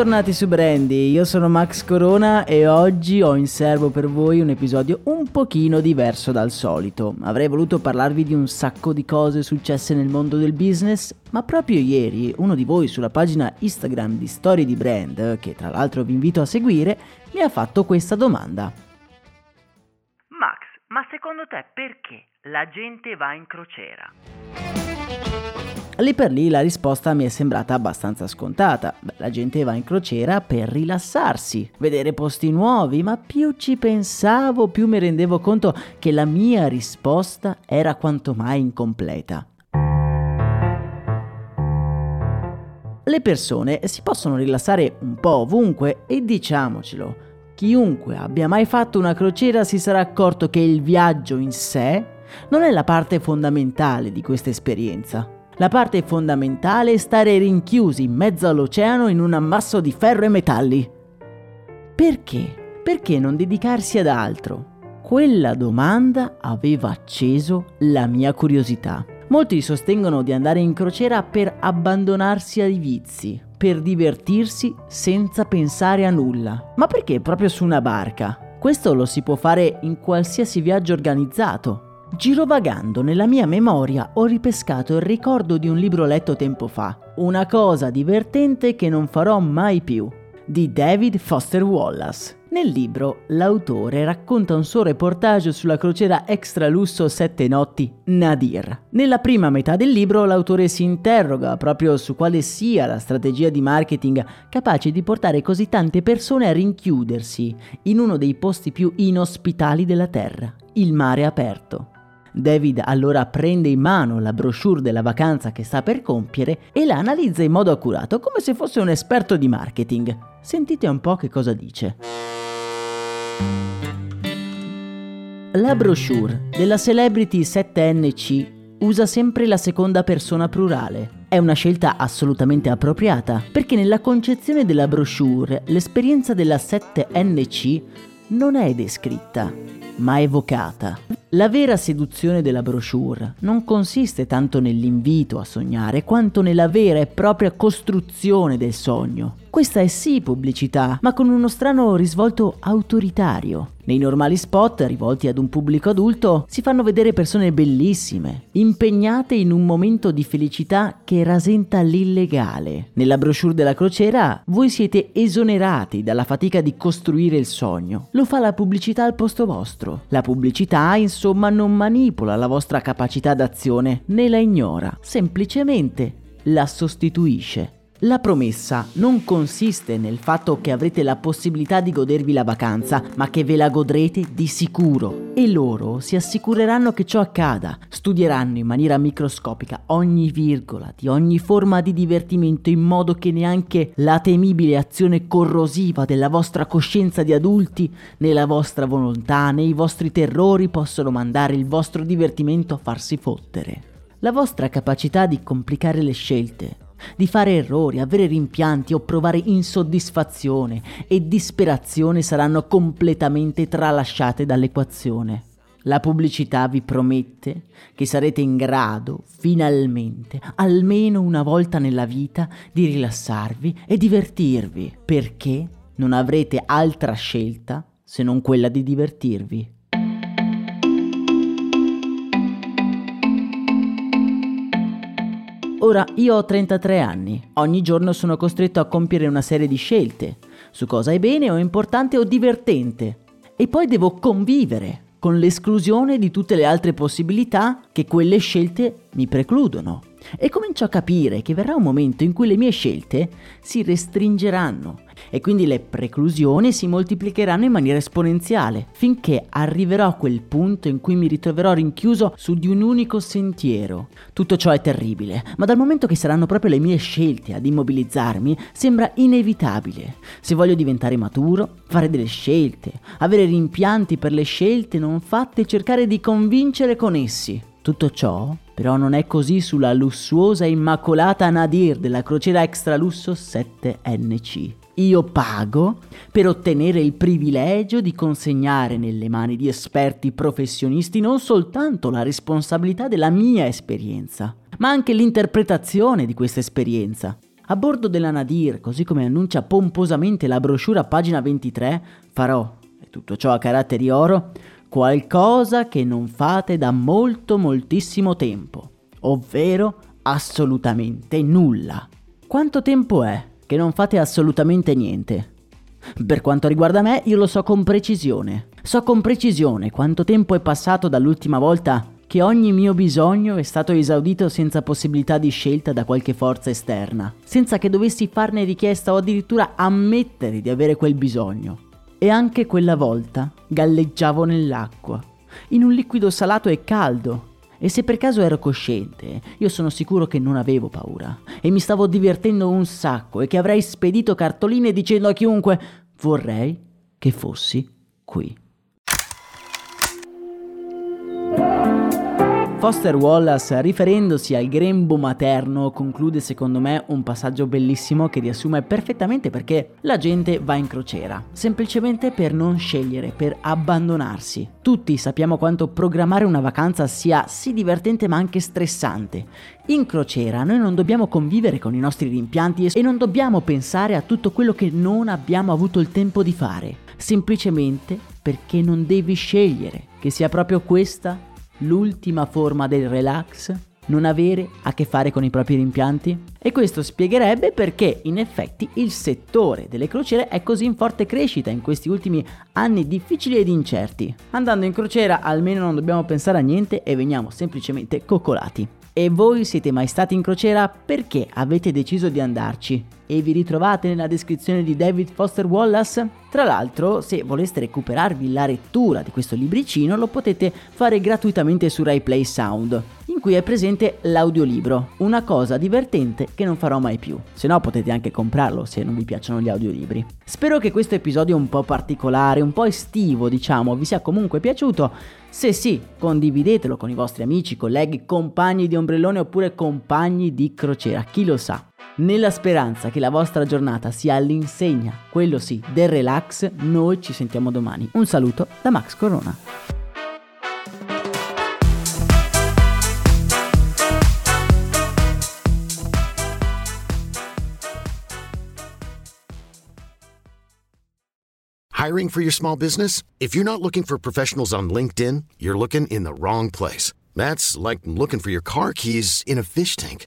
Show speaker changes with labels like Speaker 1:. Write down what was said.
Speaker 1: Bentornati su Brandy, io sono Max Corona e oggi ho in serbo per voi un episodio un pochino diverso dal solito. Avrei voluto parlarvi di un sacco di cose successe nel mondo del business, ma proprio ieri uno di voi sulla pagina Instagram di Storie di Brand, che tra l'altro vi invito a seguire, mi ha fatto questa domanda.
Speaker 2: Max, ma secondo te perché la gente va in crociera?
Speaker 1: Lì per lì la risposta mi è sembrata abbastanza scontata. La gente va in crociera per rilassarsi, vedere posti nuovi, ma più ci pensavo, più mi rendevo conto che la mia risposta era quanto mai incompleta. Le persone si possono rilassare un po' ovunque e diciamocelo, chiunque abbia mai fatto una crociera si sarà accorto che il viaggio in sé non è la parte fondamentale di questa esperienza. La parte fondamentale è stare rinchiusi in mezzo all'oceano in un ammasso di ferro e metalli. Perché? Perché non dedicarsi ad altro? Quella domanda aveva acceso la mia curiosità. Molti sostengono di andare in crociera per abbandonarsi ai vizi, per divertirsi senza pensare a nulla. Ma perché proprio su una barca? Questo lo si può fare in qualsiasi viaggio organizzato, Girovagando nella mia memoria ho ripescato il ricordo di un libro letto tempo fa, una cosa divertente che non farò mai più, di David Foster Wallace. Nel libro l'autore racconta un suo reportage sulla crociera extra lusso Sette Notti Nadir. Nella prima metà del libro l'autore si interroga proprio su quale sia la strategia di marketing capace di portare così tante persone a rinchiudersi in uno dei posti più inospitali della Terra, il mare aperto. David allora prende in mano la brochure della vacanza che sta per compiere e la analizza in modo accurato, come se fosse un esperto di marketing. Sentite un po' che cosa dice. La brochure della Celebrity 7NC usa sempre la seconda persona plurale. È una scelta assolutamente appropriata, perché nella concezione della brochure l'esperienza della 7NC non è descritta, ma evocata. La vera seduzione della brochure non consiste tanto nell'invito a sognare quanto nella vera e propria costruzione del sogno. Questa è sì pubblicità, ma con uno strano risvolto autoritario. Nei normali spot rivolti ad un pubblico adulto si fanno vedere persone bellissime, impegnate in un momento di felicità che rasenta l'illegale. Nella brochure della crociera voi siete esonerati dalla fatica di costruire il sogno. Lo fa la pubblicità al posto vostro. La pubblicità, insomma, non manipola la vostra capacità d'azione, né la ignora, semplicemente la sostituisce. La promessa non consiste nel fatto che avrete la possibilità di godervi la vacanza, ma che ve la godrete di sicuro. E loro si assicureranno che ciò accada, studieranno in maniera microscopica ogni virgola di ogni forma di divertimento in modo che neanche la temibile azione corrosiva della vostra coscienza di adulti, né la vostra volontà, né i vostri terrori possono mandare il vostro divertimento a farsi fottere. La vostra capacità di complicare le scelte, di fare errori, avere rimpianti o provare insoddisfazione e disperazione saranno completamente tralasciate dall'equazione. La pubblicità vi promette che sarete in grado, finalmente, almeno una volta nella vita, di rilassarvi e divertirvi, perché non avrete altra scelta se non quella di divertirvi. Ora io ho 33 anni, ogni giorno sono costretto a compiere una serie di scelte. Su cosa è bene o importante o divertente. E poi devo convivere con l'esclusione di tutte le altre possibilità che quelle scelte mi precludono. E comincio a capire che verrà un momento in cui le mie scelte si restringeranno e quindi le preclusioni si moltiplicheranno in maniera esponenziale, finché arriverò a quel punto in cui mi ritroverò rinchiuso su di un unico sentiero. Tutto ciò è terribile, ma dal momento che saranno proprio le mie scelte ad immobilizzarmi, sembra inevitabile. Se voglio diventare maturo, fare delle scelte, avere rimpianti per le scelte non fatte e cercare di convincere con essi. Tutto ciò però non è così sulla lussuosa e immacolata Nadir della crociera extra lusso 7NC. Io pago per ottenere il privilegio di consegnare nelle mani di esperti professionisti non soltanto la responsabilità della mia esperienza, ma anche l'interpretazione di questa esperienza. A bordo della Nadir, così come annuncia pomposamente la brochure a pagina 23, farò, e tutto ciò a caratteri oro, qualcosa che non fate da molto moltissimo tempo, ovvero assolutamente nulla. Quanto tempo è che non fate assolutamente niente? Per quanto riguarda me, io lo so con precisione. So con precisione quanto tempo è passato dall'ultima volta che ogni mio bisogno è stato esaudito senza possibilità di scelta da qualche forza esterna, senza che dovessi farne richiesta o addirittura ammettere di avere quel bisogno. E anche quella volta galleggiavo nell'acqua, in un liquido salato e caldo. E se per caso ero cosciente, io sono sicuro che non avevo paura e mi stavo divertendo un sacco e che avrei spedito cartoline dicendo a chiunque vorrei che fossi qui. Foster Wallace, riferendosi al grembo materno, conclude secondo me un passaggio bellissimo che riassume perfettamente perché la gente va in crociera, semplicemente per non scegliere, per abbandonarsi. Tutti sappiamo quanto programmare una vacanza sia sì divertente ma anche stressante. In crociera noi non dobbiamo convivere con i nostri rimpianti e non dobbiamo pensare a tutto quello che non abbiamo avuto il tempo di fare, semplicemente perché non devi scegliere, che sia proprio questa l'ultima forma del relax? Non avere a che fare con i propri rimpianti? E questo spiegherebbe perché in effetti il settore delle crociere è così in forte crescita in questi ultimi anni difficili ed incerti. Andando in crociera almeno non dobbiamo pensare a niente e veniamo semplicemente coccolati. E voi siete mai stati in crociera? Perché avete deciso di andarci? E vi ritrovate nella descrizione di David Foster Wallace? Tra l'altro, se voleste recuperarvi la lettura di questo libricino, lo potete fare gratuitamente su RaiPlay Sound, in cui è presente l'audiolibro, una cosa divertente che non farò mai più. Se no potete anche comprarlo se non vi piacciono gli audiolibri. Spero che questo episodio un po' particolare, un po' estivo, diciamo, vi sia comunque piaciuto. Se sì, condividetelo con i vostri amici, colleghi, compagni di ombrellone oppure compagni di crociera, chi lo sa. Nella speranza che la vostra giornata sia all'insegna, quello sì, del relax, noi ci sentiamo domani. Un saluto da Max Corona.
Speaker 3: Hiring for your small business? If you're not looking for professionals on LinkedIn, you're looking in the wrong place. That's like looking for your car keys in a fish tank.